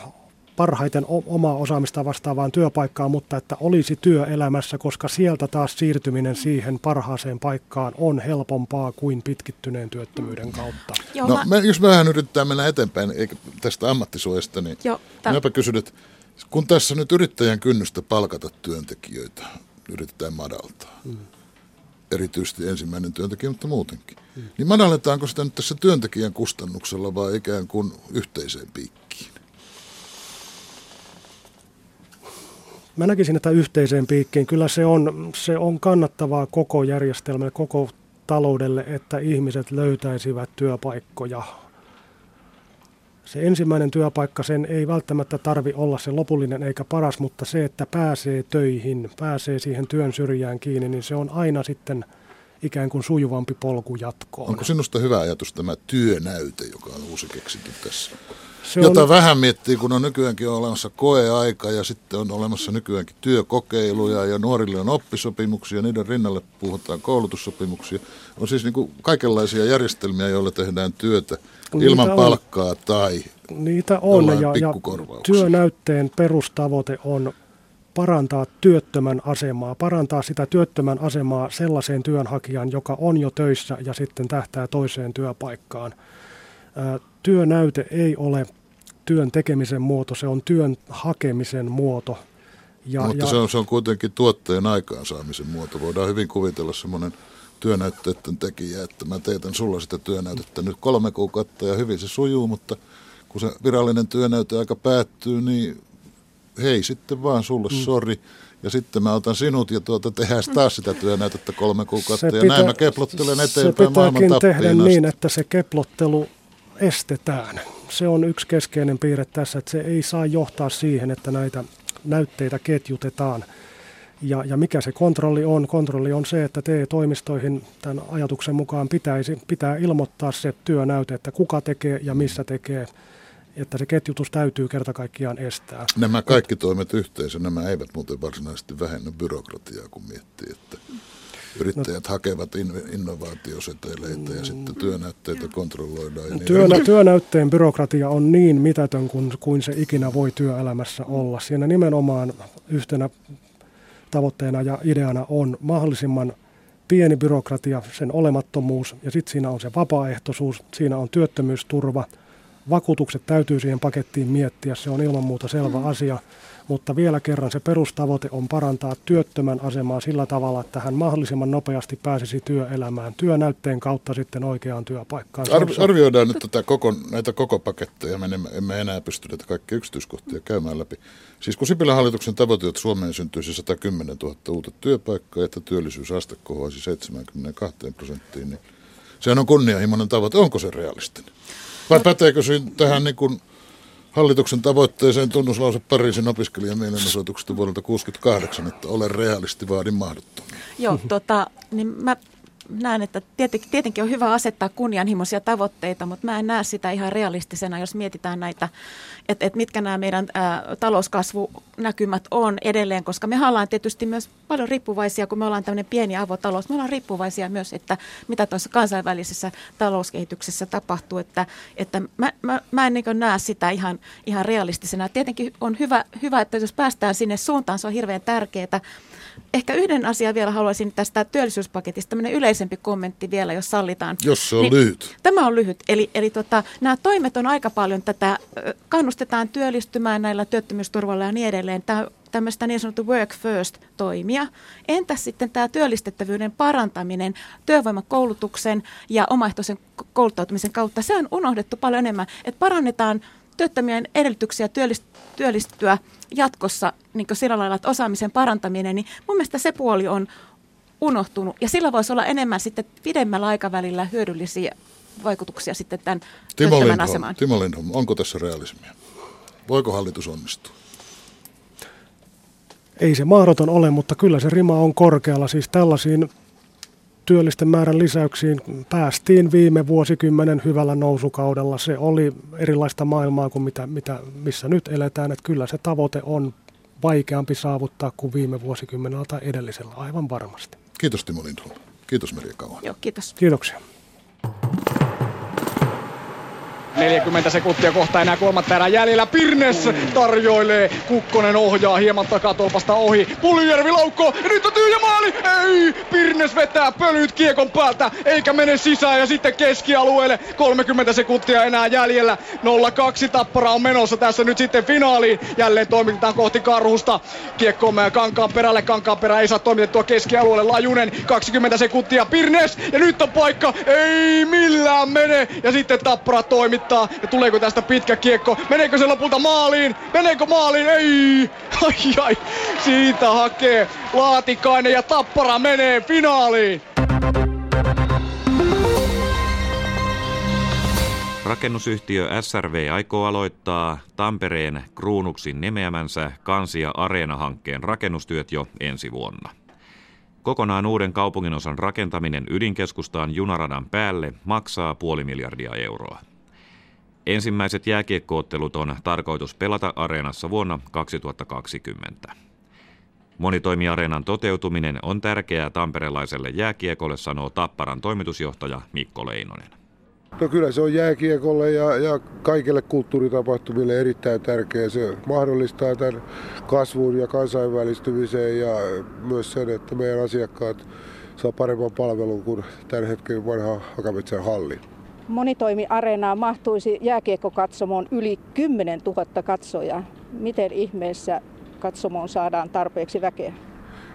parhaiten omaa osaamista vastaavaan työpaikkaan, mutta että olisi työelämässä, koska sieltä taas siirtyminen siihen parhaaseen paikkaan on helpompaa kuin pitkittyneen työttömyyden kautta. Joo, no, mä... jos vähän yritetään mennä eteenpäin eikä tästä ammattisuojasta, niin Joo, tämän... mäpä kysyn, että kun tässä nyt yrittäjän kynnystä palkata työntekijöitä yritetään madaltaa, mm. erityisesti ensimmäinen työntekijä, mutta muutenkin, mm. niin madalletaanko sitä nyt tässä työntekijän kustannuksella vai ikään kuin yhteiseen piikkiin? Mä näkisin, että yhteiseen piikkiin kyllä se on, se on kannattavaa koko järjestelmälle, koko taloudelle, että ihmiset löytäisivät työpaikkoja. Se ensimmäinen työpaikka, sen ei välttämättä tarvi olla se lopullinen eikä paras, mutta se, että pääsee töihin, pääsee siihen työn syrjään kiinni, niin se on aina sitten ikään kuin sujuvampi polku jatkoon. Onko sinusta hyvä ajatus tämä työnäyte, joka on uusi keksitty tässä? Se Jota on... vähän miettii, kun on nykyäänkin olemassa koeaika ja sitten on olemassa nykyäänkin työkokeiluja ja nuorille on oppisopimuksia, niiden rinnalle puhutaan koulutussopimuksia. On siis niin kuin kaikenlaisia järjestelmiä, joilla tehdään työtä Niitä ilman on. palkkaa tai Niitä on ja, ja työnäytteen perustavoite on parantaa työttömän asemaa, parantaa sitä työttömän asemaa sellaiseen työnhakijan, joka on jo töissä ja sitten tähtää toiseen työpaikkaan. Työnäyte ei ole työn tekemisen muoto, se on työn hakemisen muoto. Ja, Mutta ja, se, on, se on kuitenkin tuotteen aikaansaamisen muoto. Voidaan hyvin kuvitella semmoinen työnäytteiden tekijä, että mä teetän sulla sitä työnäytettä nyt kolme kuukautta ja hyvin se sujuu, mutta kun se virallinen aika päättyy, niin hei sitten vaan sulle, mm. sori. Ja sitten mä otan sinut ja tuota, tehdään taas sitä työnäytettä kolme kuukautta. Se ja pitä, näin mä keplottelen eteenpäin maailman Se pitääkin tehdä asti. niin, että se keplottelu estetään. Se on yksi keskeinen piirre tässä, että se ei saa johtaa siihen, että näitä näytteitä ketjutetaan. Ja, ja mikä se kontrolli on? Kontrolli on se, että TE-toimistoihin tämän ajatuksen mukaan pitäisi, pitää ilmoittaa se työnäyte, että kuka tekee ja missä tekee että se ketjutus täytyy kerta kaikkiaan estää. Nämä kaikki toimet yhteensä, nämä eivät muuten varsinaisesti vähennä byrokratiaa, kun miettii, että yrittäjät no, hakevat innovaatioseteleitä ja sitten työnäytteitä kontrolloidaan. Ja työnä, niin työnäytteen byrokratia on niin mitätön kuin, kuin se ikinä voi työelämässä olla. Siinä nimenomaan yhtenä tavoitteena ja ideana on mahdollisimman pieni byrokratia, sen olemattomuus ja sitten siinä on se vapaaehtoisuus, siinä on työttömyysturva – Vakuutukset täytyy siihen pakettiin miettiä, se on ilman muuta selvä mm. asia, mutta vielä kerran se perustavoite on parantaa työttömän asemaa sillä tavalla, että hän mahdollisimman nopeasti pääsisi työelämään työnäytteen kautta sitten oikeaan työpaikkaan. Ar- arvioidaan nyt tätä koko, näitä koko paketteja, me emme, emme enää pysty näitä kaikkia yksityiskohtia käymään läpi. Siis kun Sipilän hallituksen tavoite, että Suomeen syntyisi 110 000 uutta työpaikkaa, että työllisyysaste kohoaisi 72 prosenttiin, niin sehän on kunnianhimoinen tavoite. Onko se realistinen? Vai päteekö tähän niin kuin hallituksen tavoitteeseen tunnuslause Pariisin opiskelijan mielenosoituksesta vuodelta 1968, että ole realisti, vaadin mahdottomia? Joo, tota, niin mä näen, että tietenkin, tietenkin on hyvä asettaa kunnianhimoisia tavoitteita, mutta mä en näe sitä ihan realistisena, jos mietitään näitä, että, että mitkä nämä meidän ää, talouskasvunäkymät on edelleen, koska me ollaan tietysti myös paljon riippuvaisia, kun me ollaan tämmöinen pieni avotalous, me ollaan riippuvaisia myös, että mitä tuossa kansainvälisessä talouskehityksessä tapahtuu, että, että mä, mä, mä en niin näe sitä ihan, ihan realistisena. Tietenkin on hyvä, hyvä, että jos päästään sinne suuntaan, se on hirveän tärkeää, Ehkä yhden asian vielä haluaisin tästä työllisyyspaketista, tämmöinen yleisempi kommentti vielä, jos sallitaan. Jos se on niin, lyhyt. Tämä on lyhyt. Eli, eli tota, nämä toimet on aika paljon tätä, kannustetaan työllistymään näillä työttömyysturvalla ja niin edelleen. Tämä tämmöistä niin sanottu work first toimia. Entäs sitten tämä työllistettävyyden parantaminen työvoimakoulutuksen ja omaehtoisen kouluttautumisen kautta? Se on unohdettu paljon enemmän, että parannetaan työttömien edellytyksiä työllistyä jatkossa niin sillä lailla, että osaamisen parantaminen, niin mun mielestä se puoli on unohtunut. Ja sillä voisi olla enemmän sitten pidemmällä aikavälillä hyödyllisiä vaikutuksia sitten tämän Timo Lindholm, asemaan. Timo Lindholm, onko tässä realismia? Voiko hallitus onnistua? Ei se mahdoton ole, mutta kyllä se rima on korkealla. Siis tällaisiin työllisten määrän lisäyksiin päästiin viime vuosikymmenen hyvällä nousukaudella. Se oli erilaista maailmaa kuin mitä, mitä, missä nyt eletään, että kyllä se tavoite on vaikeampi saavuttaa kuin viime vuosikymmenellä tai edellisellä, aivan varmasti. Kiitos Timo Lindholm. Kiitos Merja Kauhan. Joo, kiitos. Kiitoksia. 40 sekuntia kohta enää kolmatta erää jäljellä. Pirnes tarjoilee. Kukkonen ohjaa hieman takatolpasta ohi. Puljärvi laukko. Ja nyt on tyhjä maali. Ei! Pirnes vetää pölyt kiekon päältä. Eikä mene sisään ja sitten keskialueelle. 30 sekuntia enää jäljellä. 0-2 tappara on menossa tässä nyt sitten finaaliin. Jälleen toimitetaan kohti karhusta. Kiekko kankaan perälle. Kankaan perä ei saa toimitettua keskialueelle. Lajunen 20 sekuntia. Pirnes. Ja nyt on paikka. Ei millään mene. Ja sitten tappara toimittaa voittaa. Ja tuleeko tästä pitkä kiekko? Meneekö se lopulta maaliin? Meneekö maaliin? Ei! Ai ai! Siitä hakee Laatikainen ja Tappara menee finaaliin. Rakennusyhtiö SRV aikoo aloittaa Tampereen kruunuksin nimeämänsä Kansia Areena-hankkeen rakennustyöt jo ensi vuonna. Kokonaan uuden kaupunginosan rakentaminen ydinkeskustaan junaradan päälle maksaa puoli miljardia euroa. Ensimmäiset jääkiekkoottelut on tarkoitus pelata areenassa vuonna 2020. Monitoimiareenan toteutuminen on tärkeää tamperelaiselle jääkiekolle, sanoo Tapparan toimitusjohtaja Mikko Leinonen. No kyllä se on jääkiekolle ja, ja kaikille kulttuuritapahtumille erittäin tärkeä. Se mahdollistaa tämän kasvun ja kansainvälistymiseen ja myös sen, että meidän asiakkaat saa paremman palvelun kuin tämän hetken vanha Hakametsän halli monitoimiareenaan mahtuisi jääkiekkokatsomoon yli 10 000 katsojaa. Miten ihmeessä katsomoon saadaan tarpeeksi väkeä?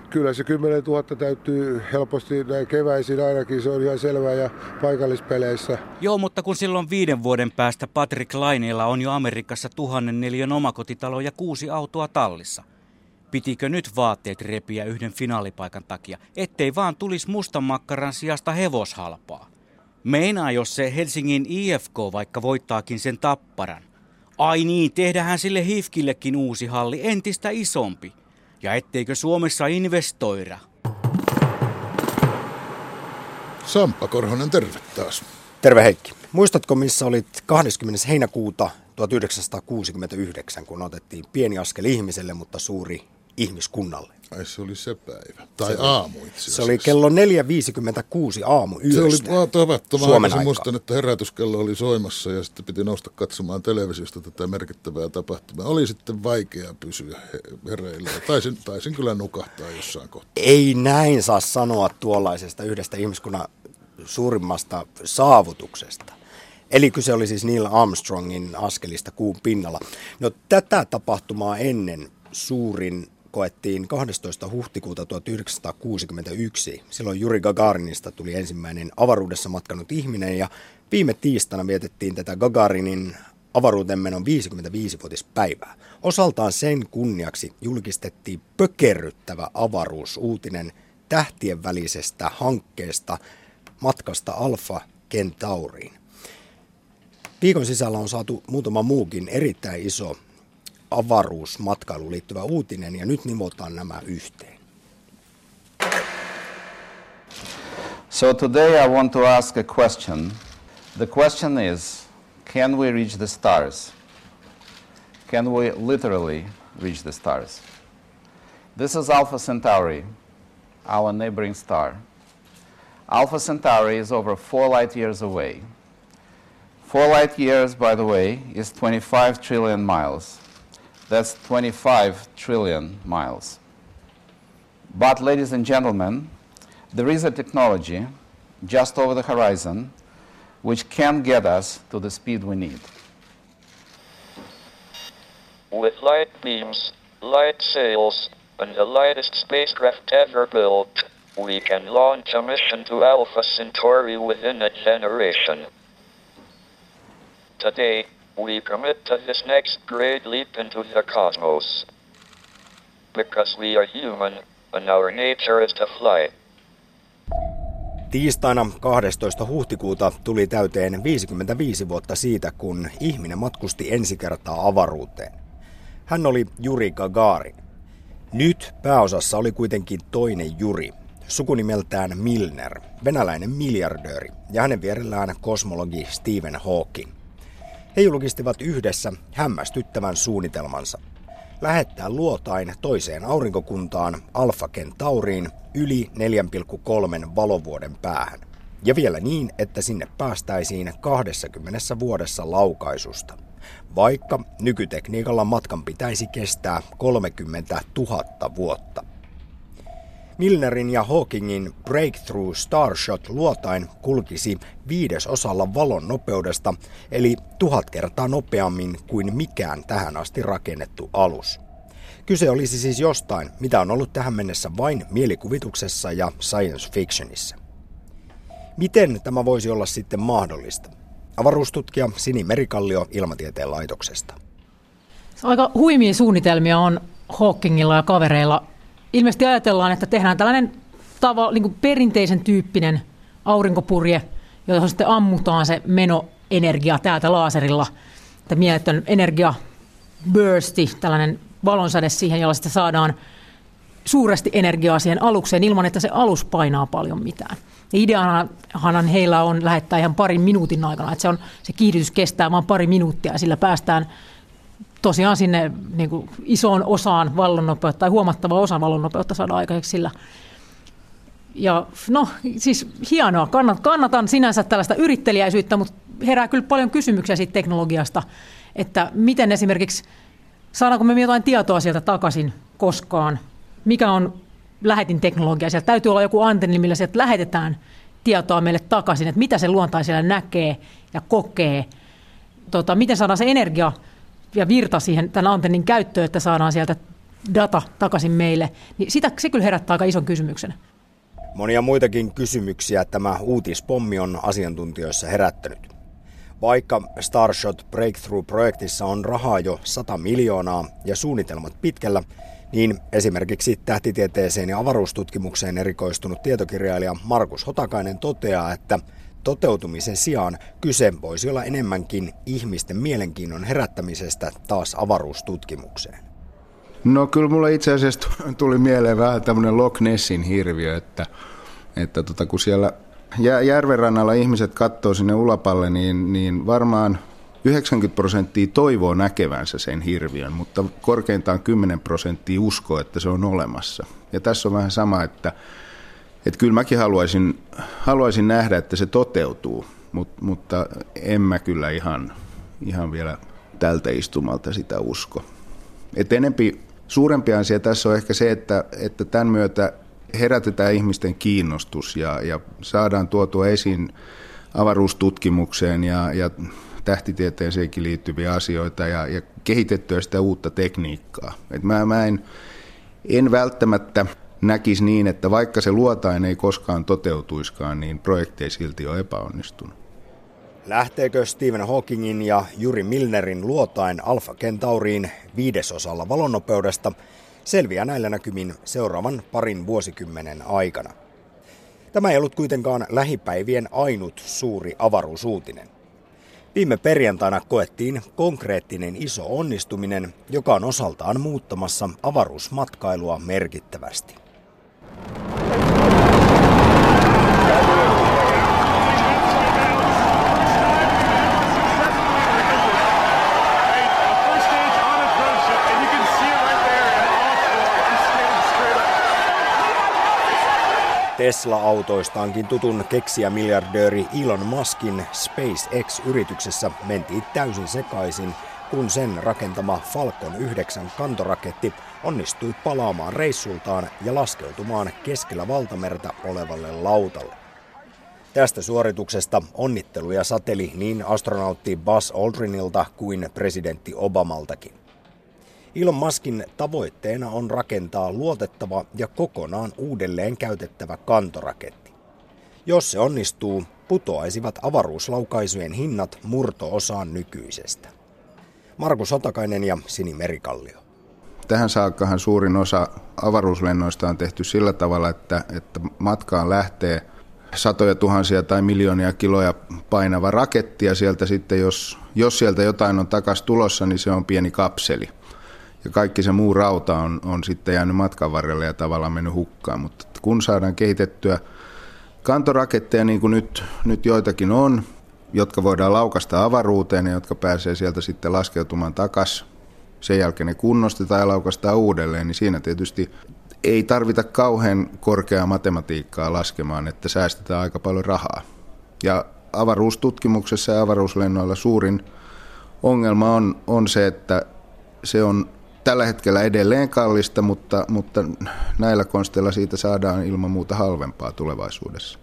Kyllä se 10 000 täytyy helposti näin keväisin ainakin, se on ihan selvää ja paikallispeleissä. Joo, mutta kun silloin viiden vuoden päästä Patrick Laineella on jo Amerikassa tuhannen neljän omakotitalo ja kuusi autoa tallissa. Pitikö nyt vaatteet repiä yhden finaalipaikan takia, ettei vaan tulisi mustan makkaran sijasta hevoshalpaa? Meinaa, jos se Helsingin IFK vaikka voittaakin sen tapparan. Ai niin, tehdään sille Hifkillekin uusi halli, entistä isompi. Ja etteikö Suomessa investoira? Sampa Korhonen, terve taas. Terve Heikki. Muistatko, missä olit 20. heinäkuuta 1969, kun otettiin pieni askel ihmiselle, mutta suuri ihmiskunnalle? Ai se oli se päivä. Tai se aamu itse asiassa. Se oli kello 4.56 aamu yöstä. Se oli tavattoman Suomen Muistan, että herätyskello oli soimassa ja sitten piti nousta katsomaan televisiosta tätä merkittävää tapahtumaa. Oli sitten vaikea pysyä hereillä. Taisin, taisin kyllä nukahtaa jossain kohtaa. Ei näin saa sanoa tuollaisesta yhdestä ihmiskunnan suurimmasta saavutuksesta. Eli kyse oli siis Neil Armstrongin askelista kuun pinnalla. No tätä tapahtumaa ennen suurin koettiin 12. huhtikuuta 1961. Silloin Juri Gagarinista tuli ensimmäinen avaruudessa matkanut ihminen ja viime tiistaina vietettiin tätä Gagarinin avaruutenmenon 55-vuotispäivää. Osaltaan sen kunniaksi julkistettiin pökerryttävä avaruusuutinen tähtien välisestä hankkeesta matkasta Alfa Kentauriin. Viikon sisällä on saatu muutama muukin erittäin iso avaruusmatkailuun liittyvä uutinen ja nyt nivotaan nämä yhteen. So today I want to ask a question. The question is, can we reach the stars? Can we literally reach the stars? This is Alpha Centauri, our neighboring star. Alpha Centauri is over four light years away. Four light years, by the way, is 25 trillion miles. That's 25 trillion miles. But, ladies and gentlemen, there is a technology just over the horizon which can get us to the speed we need. With light beams, light sails, and the lightest spacecraft ever built, we can launch a mission to Alpha Centauri within a generation. Today, we commit to this next great leap into the cosmos. Because we are human, and our nature is to fly. Tiistaina 12. huhtikuuta tuli täyteen 55 vuotta siitä, kun ihminen matkusti ensi kertaa avaruuteen. Hän oli Juri Gagarin. Nyt pääosassa oli kuitenkin toinen Juri, sukunimeltään Milner, venäläinen miljardööri, ja hänen vierellään kosmologi Stephen Hawking. He julkistivat yhdessä hämmästyttävän suunnitelmansa. lähettää luotain toiseen aurinkokuntaan Alfa Centauriin yli 4,3 valovuoden päähän. Ja vielä niin, että sinne päästäisiin 20 vuodessa laukaisusta. Vaikka nykytekniikalla matkan pitäisi kestää 30 000 vuotta. Milnerin ja Hawkingin Breakthrough Starshot luotain kulkisi viidesosalla valon nopeudesta, eli tuhat kertaa nopeammin kuin mikään tähän asti rakennettu alus. Kyse olisi siis jostain, mitä on ollut tähän mennessä vain mielikuvituksessa ja science fictionissa. Miten tämä voisi olla sitten mahdollista? Avaruustutkija Sini Merikallio Ilmatieteen laitoksesta. Aika huimia suunnitelmia on Hawkingilla ja kavereilla. Ilmeisesti ajatellaan, että tehdään tällainen tava, niin kuin perinteisen tyyppinen aurinkopurje, johon sitten ammutaan se menoenergia täältä laaserilla. Tämä mieletön energia bursti, tällainen valonsäde siihen, jolla sitten saadaan suuresti energiaa siihen alukseen ilman, että se alus painaa paljon mitään. Ja ideanahan heillä on lähettää ihan parin minuutin aikana, että se, on, se kiihdytys kestää vain pari minuuttia ja sillä päästään tosiaan sinne niin kuin isoon osaan vallonnopeutta tai huomattava osa vallonnopeutta saada aikaiseksi sillä. Ja no siis hienoa, kannatan sinänsä tällaista yrittelijäisyyttä, mutta herää kyllä paljon kysymyksiä siitä teknologiasta, että miten esimerkiksi, saadaanko me jotain tietoa sieltä takaisin koskaan, mikä on lähetin teknologia. Sieltä täytyy olla joku antenni, millä sieltä lähetetään tietoa meille takaisin, että mitä se luontaisella näkee ja kokee. Tota, miten saadaan se energia ja virta siihen tämän antennin käyttöön, että saadaan sieltä data takaisin meille. Niin sitä, se kyllä herättää aika ison kysymyksen. Monia muitakin kysymyksiä tämä uutispommi on asiantuntijoissa herättänyt. Vaikka Starshot Breakthrough-projektissa on rahaa jo 100 miljoonaa ja suunnitelmat pitkällä, niin esimerkiksi tähtitieteeseen ja avaruustutkimukseen erikoistunut tietokirjailija Markus Hotakainen toteaa, että toteutumisen sijaan kyse voisi olla enemmänkin ihmisten mielenkiinnon herättämisestä taas avaruustutkimukseen. No kyllä mulle itse asiassa tuli mieleen vähän tämmöinen Loch Nessin hirviö, että, että tota, kun siellä järvenrannalla ihmiset katsoo sinne ulapalle, niin, niin varmaan 90 prosenttia toivoo näkevänsä sen hirviön, mutta korkeintaan 10 prosenttia uskoo, että se on olemassa. Ja tässä on vähän sama, että, että kyllä mäkin haluaisin, haluaisin nähdä, että se toteutuu, mutta, mutta en mä kyllä ihan, ihan vielä tältä istumalta sitä usko. Et enempi, suurempi asia tässä on ehkä se, että, että tämän myötä herätetään ihmisten kiinnostus ja, ja saadaan tuotua esiin avaruustutkimukseen ja, ja tähtitieteeseenkin liittyviä asioita ja, ja kehitettyä sitä uutta tekniikkaa. Et mä, mä en, en välttämättä näkisi niin, että vaikka se luotain ei koskaan toteutuiskaan, niin projekti ei silti ole epäonnistunut. Lähteekö Stephen Hawkingin ja Juri Milnerin luotain Alpha Centauriin viidesosalla valonnopeudesta selviää näillä näkymin seuraavan parin vuosikymmenen aikana. Tämä ei ollut kuitenkaan lähipäivien ainut suuri avaruusuutinen. Viime perjantaina koettiin konkreettinen iso onnistuminen, joka on osaltaan muuttamassa avaruusmatkailua merkittävästi. Tesla-autoistaankin tutun keksijämiljardööri Elon Muskin SpaceX-yrityksessä mentiin täysin sekaisin, kun sen rakentama Falcon 9 kantoraketti onnistui palaamaan reissultaan ja laskeutumaan keskellä valtamerta olevalle lautalle. Tästä suorituksesta onnitteluja sateli niin astronautti Buzz Aldrinilta kuin presidentti Obamaltakin. Elon Muskin tavoitteena on rakentaa luotettava ja kokonaan uudelleen käytettävä kantoraketti. Jos se onnistuu, putoaisivat avaruuslaukaisujen hinnat murto-osaan nykyisestä. Markus Sotakainen ja Sini Merikallio. Tähän saakkahan suurin osa avaruuslennoista on tehty sillä tavalla, että, että matkaan lähtee satoja tuhansia tai miljoonia kiloja painava raketti ja sieltä sitten, jos, jos sieltä jotain on takas tulossa, niin se on pieni kapseli – ja kaikki se muu rauta on, on sitten jäänyt matkan varrelle ja tavallaan mennyt hukkaan. Mutta kun saadaan kehitettyä kantoraketteja, niin kuin nyt, nyt joitakin on, jotka voidaan laukasta avaruuteen ja jotka pääsee sieltä sitten laskeutumaan takaisin sen jälkeen ne kunnostetaan ja laukaistaan uudelleen, niin siinä tietysti ei tarvita kauhean korkeaa matematiikkaa laskemaan, että säästetään aika paljon rahaa. Ja avaruustutkimuksessa ja avaruuslennoilla suurin ongelma on, on se, että se on tällä hetkellä edelleen kallista, mutta, mutta näillä konsteilla siitä saadaan ilman muuta halvempaa tulevaisuudessa.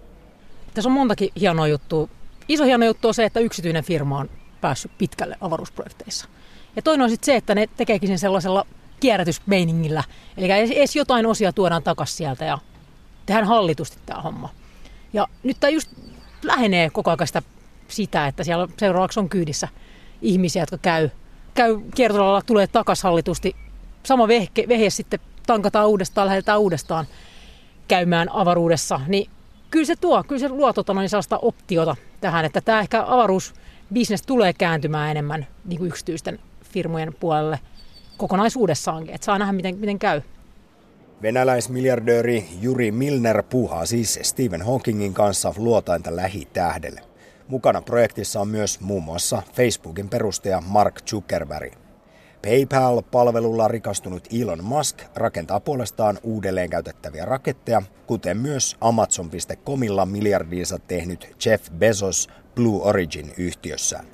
Tässä on montakin hienoa juttua. Iso hieno juttu on se, että yksityinen firma on päässyt pitkälle avaruusprojekteissa. Ja toinen on sitten se, että ne tekeekin sen sellaisella kierrätysmeiningillä. Eli edes jotain osia tuodaan takaisin sieltä ja tehdään hallitusti tämä homma. Ja nyt tämä just lähenee koko ajan sitä, sitä, että siellä seuraavaksi on kyydissä ihmisiä, jotka käy, käy kiertolalla, tulee takaisin hallitusti. Sama vehke, vehje sitten tankataan uudestaan, lähdetään uudestaan käymään avaruudessa. Niin kyllä se tuo, kyllä se luo tota, noin sellaista optiota tähän, että tämä ehkä avaruusbisnes tulee kääntymään enemmän niin kuin yksityisten firmojen puolelle kokonaisuudessaankin. Että saa nähdä, miten, miten käy. Venäläismiljardööri Juri Milner puhaa siis Stephen Hawkingin kanssa luotainta lähitähdelle. Mukana projektissa on myös muun muassa Facebookin perustaja Mark Zuckerberg. PayPal-palvelulla rikastunut Elon Musk rakentaa puolestaan uudelleen käytettäviä raketteja, kuten myös Amazon.comilla miljardinsa tehnyt Jeff Bezos Blue Origin-yhtiössään.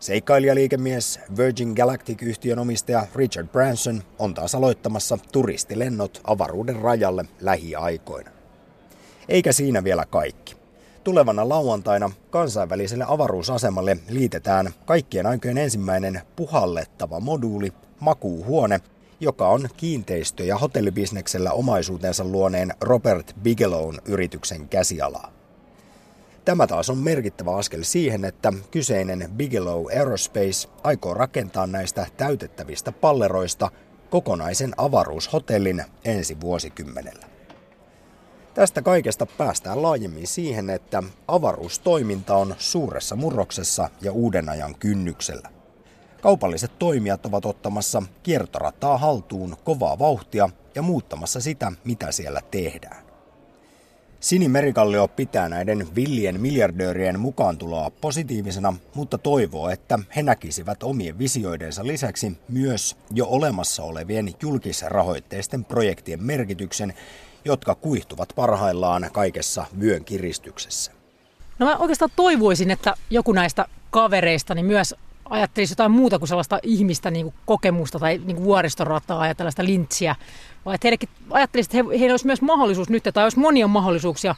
Seikkailijaliikemies Virgin Galactic-yhtiön omistaja Richard Branson on taas aloittamassa turistilennot avaruuden rajalle lähiaikoina. Eikä siinä vielä kaikki. Tulevana lauantaina kansainväliselle avaruusasemalle liitetään kaikkien aikojen ensimmäinen puhallettava moduuli, makuuhuone, joka on kiinteistö- ja hotellibisneksellä omaisuutensa luoneen Robert Bigelown yrityksen käsialaa. Tämä taas on merkittävä askel siihen, että kyseinen Bigelow Aerospace aikoo rakentaa näistä täytettävistä palleroista kokonaisen avaruushotellin ensi vuosikymmenellä. Tästä kaikesta päästään laajemmin siihen, että avaruustoiminta on suuressa murroksessa ja uuden ajan kynnyksellä. Kaupalliset toimijat ovat ottamassa kiertorataa haltuun kovaa vauhtia ja muuttamassa sitä, mitä siellä tehdään. Sini Merikallio pitää näiden villien miljardöörien mukaantuloa positiivisena, mutta toivoo, että he näkisivät omien visioidensa lisäksi myös jo olemassa olevien julkisrahoitteisten projektien merkityksen, jotka kuihtuvat parhaillaan kaikessa vyön kiristyksessä. No mä oikeastaan toivoisin, että joku näistä kavereista niin myös ajattelisi jotain muuta kuin sellaista ihmistä niin kuin kokemusta tai niin kuin vuoristorataa ja tällaista lintsiä, vaan että heillekin ajattelisi, että he, heillä olisi myös mahdollisuus nyt, tai olisi monia mahdollisuuksia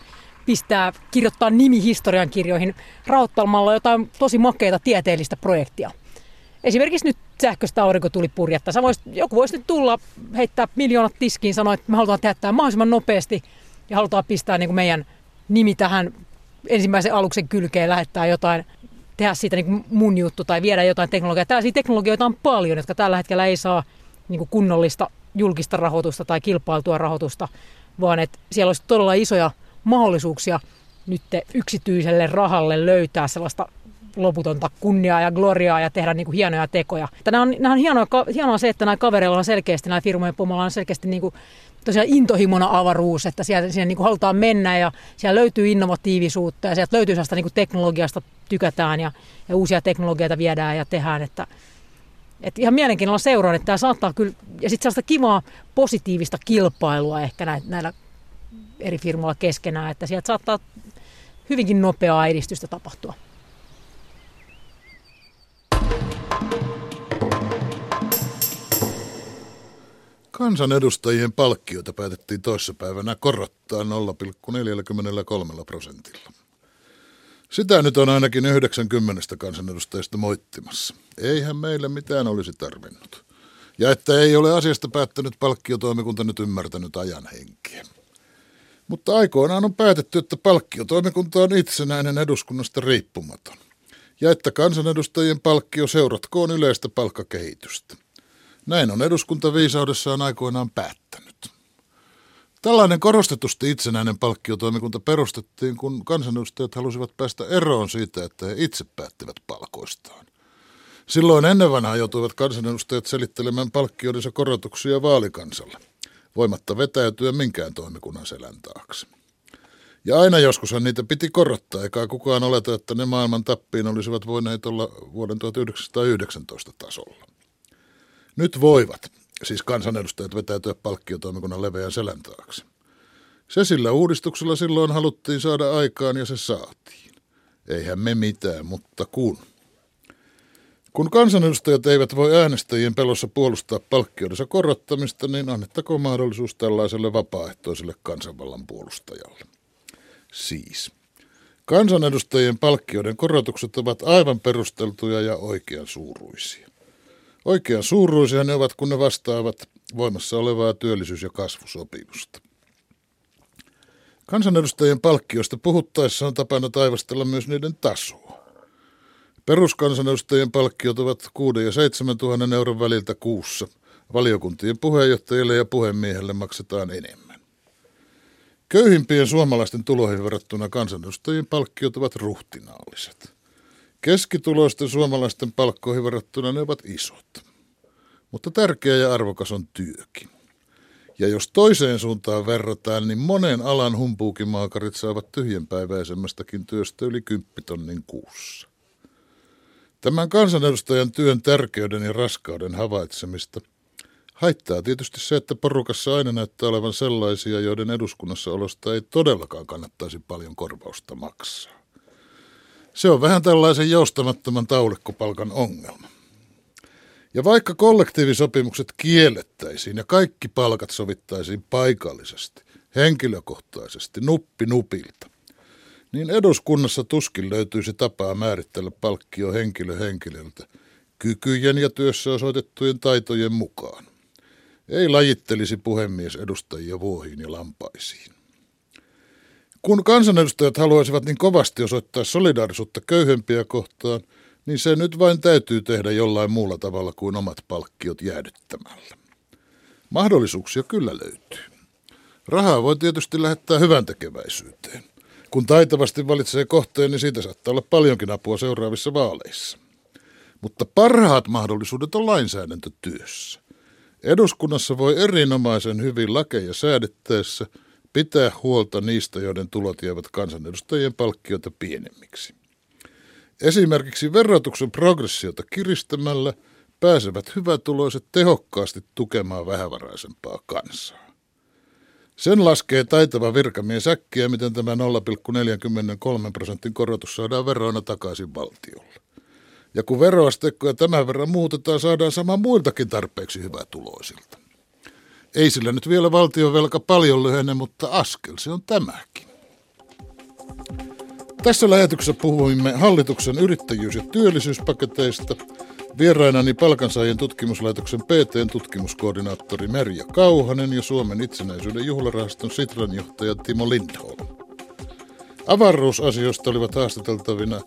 pistää, kirjoittaa nimi historian kirjoihin rahoittamalla jotain tosi makeita tieteellistä projektia. Esimerkiksi nyt sähköistä aurinkotulipurjetta. Sä vois, joku voisi nyt tulla, heittää miljoonat tiskiin, sanoa, että me halutaan tehdä tämä mahdollisimman nopeasti ja halutaan pistää niin kuin meidän nimi tähän ensimmäisen aluksen kylkeen, lähettää jotain tehdä siitä niin mun juttu tai viedä jotain teknologiaa. Tällaisia teknologioita on paljon, jotka tällä hetkellä ei saa niin kuin kunnollista julkista rahoitusta tai kilpailtua rahoitusta, vaan että siellä olisi todella isoja mahdollisuuksia nyt yksityiselle rahalle löytää sellaista loputonta kunniaa ja gloriaa ja tehdä niin kuin hienoja tekoja. Nämä on, nämä on hienoa, hienoa se, että nämä kavereilla on selkeästi, nämä firmojen pomolla on selkeästi niin kuin tosiaan intohimona avaruus, että siellä, siellä niin kuin halutaan mennä ja siellä löytyy innovatiivisuutta ja sieltä löytyy sellaista niin kuin teknologiasta tykätään ja, ja uusia teknologioita viedään ja tehdään, että et ihan mielenkiinnolla seuraan, että tämä saattaa kyllä, ja sitten sellaista kivaa positiivista kilpailua ehkä näillä, näillä eri firmoilla keskenään, että sieltä saattaa hyvinkin nopeaa edistystä tapahtua. Kansanedustajien palkkioita päätettiin toissapäivänä korottaa 0,43 prosentilla. Sitä nyt on ainakin 90 kansanedustajista moittimassa. Eihän meille mitään olisi tarvinnut. Ja että ei ole asiasta päättänyt palkkiotoimikunta nyt ymmärtänyt ajan henkeä. Mutta aikoinaan on päätetty, että palkkiotoimikunta on itsenäinen eduskunnasta riippumaton. Ja että kansanedustajien palkkio seuratkoon yleistä palkkakehitystä. Näin on eduskunta viisaudessaan aikoinaan päättänyt. Tällainen korostetusti itsenäinen palkkiotoimikunta perustettiin, kun kansanedustajat halusivat päästä eroon siitä, että he itse päättivät palkoistaan. Silloin ennen vanhaa joutuivat kansanedustajat selittelemään palkkioidensa korotuksia vaalikansalle, voimatta vetäytyä minkään toimikunnan selän taakse. Ja aina joskushan niitä piti korottaa, eikä kukaan oleta, että ne maailman tappiin olisivat voineet olla vuoden 1919 tasolla. Nyt voivat, siis kansanedustajat vetäytyä palkkiotoimikunnan leveän selän taakse. Se sillä uudistuksella silloin haluttiin saada aikaan ja se saatiin. Eihän me mitään, mutta kun. Kun kansanedustajat eivät voi äänestäjien pelossa puolustaa palkkioidensa korottamista, niin annettakoon mahdollisuus tällaiselle vapaaehtoiselle kansanvallan puolustajalle. Siis. Kansanedustajien palkkioiden korotukset ovat aivan perusteltuja ja oikean suuruisia. Oikean suuruisia ne ovat, kun ne vastaavat voimassa olevaa työllisyys- ja kasvusopimusta. Kansanedustajien palkkioista puhuttaessa on tapana taivastella myös niiden tasoa. Peruskansanedustajien palkkiot ovat 6 ja 7 000 euron väliltä kuussa. Valiokuntien puheenjohtajille ja puhemiehelle maksetaan enemmän. Köyhimpien suomalaisten tuloihin verrattuna kansanedustajien palkkiot ovat ruhtinaalliset. Keskituloisten suomalaisten palkkoihin verrattuna ne ovat isot. Mutta tärkeä ja arvokas on työkin. Ja jos toiseen suuntaan verrataan, niin monen alan humpuukimaakarit saavat tyhjänpäiväisemmästäkin työstä yli kymppitonnin kuussa. Tämän kansanedustajan työn tärkeyden ja raskauden havaitsemista haittaa tietysti se, että porukassa aina näyttää olevan sellaisia, joiden eduskunnassa olosta ei todellakaan kannattaisi paljon korvausta maksaa. Se on vähän tällaisen joustamattoman taulikkopalkan ongelma. Ja vaikka kollektiivisopimukset kiellettäisiin ja kaikki palkat sovittaisiin paikallisesti, henkilökohtaisesti, nuppi nupilta, niin eduskunnassa tuskin löytyisi tapaa määritellä palkkio henkilö henkilöltä kykyjen ja työssä osoitettujen taitojen mukaan. Ei lajittelisi puhemies edustajia vuohiin ja lampaisiin. Kun kansanedustajat haluaisivat niin kovasti osoittaa solidaarisuutta köyhempiä kohtaan, niin se nyt vain täytyy tehdä jollain muulla tavalla kuin omat palkkiot jäädyttämällä. Mahdollisuuksia kyllä löytyy. Rahaa voi tietysti lähettää hyvän tekeväisyyteen. Kun taitavasti valitsee kohteen, niin siitä saattaa olla paljonkin apua seuraavissa vaaleissa. Mutta parhaat mahdollisuudet on lainsäädäntötyössä. Eduskunnassa voi erinomaisen hyvin lakeja säädettäessä pitää huolta niistä, joiden tulot jäävät kansanedustajien palkkioita pienemmiksi. Esimerkiksi verotuksen progressiota kiristämällä pääsevät hyvätuloiset tehokkaasti tukemaan vähävaraisempaa kansaa. Sen laskee taitava virkamies äkkiä, miten tämä 0,43 prosentin korotus saadaan veroina takaisin valtiolle. Ja kun veroasteikkoja tämän verran muutetaan, saadaan sama muiltakin tarpeeksi hyvää tuloisilta. Ei sillä nyt vielä valtionvelka paljon lyhene, mutta askel se on tämäkin. Tässä lähetyksessä puhuimme hallituksen yrittäjyys- ja työllisyyspaketeista. Vierainani palkansaajien tutkimuslaitoksen pt tutkimuskoordinaattori Merja Kauhanen ja Suomen itsenäisyyden juhlarahaston Sitran johtaja Timo Lindholm. Avaruusasioista olivat haastateltavina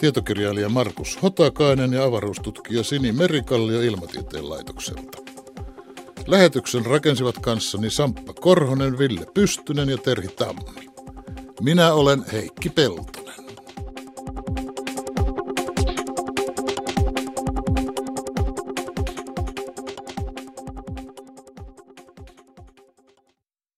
tietokirjailija Markus Hotakainen ja avaruustutkija Sini Merikallio Ilmatieteen laitokselta. Lähetyksen rakensivat kanssani Samppa Korhonen, Ville Pystynen ja Terhi Tammi. Minä olen Heikki Pelto.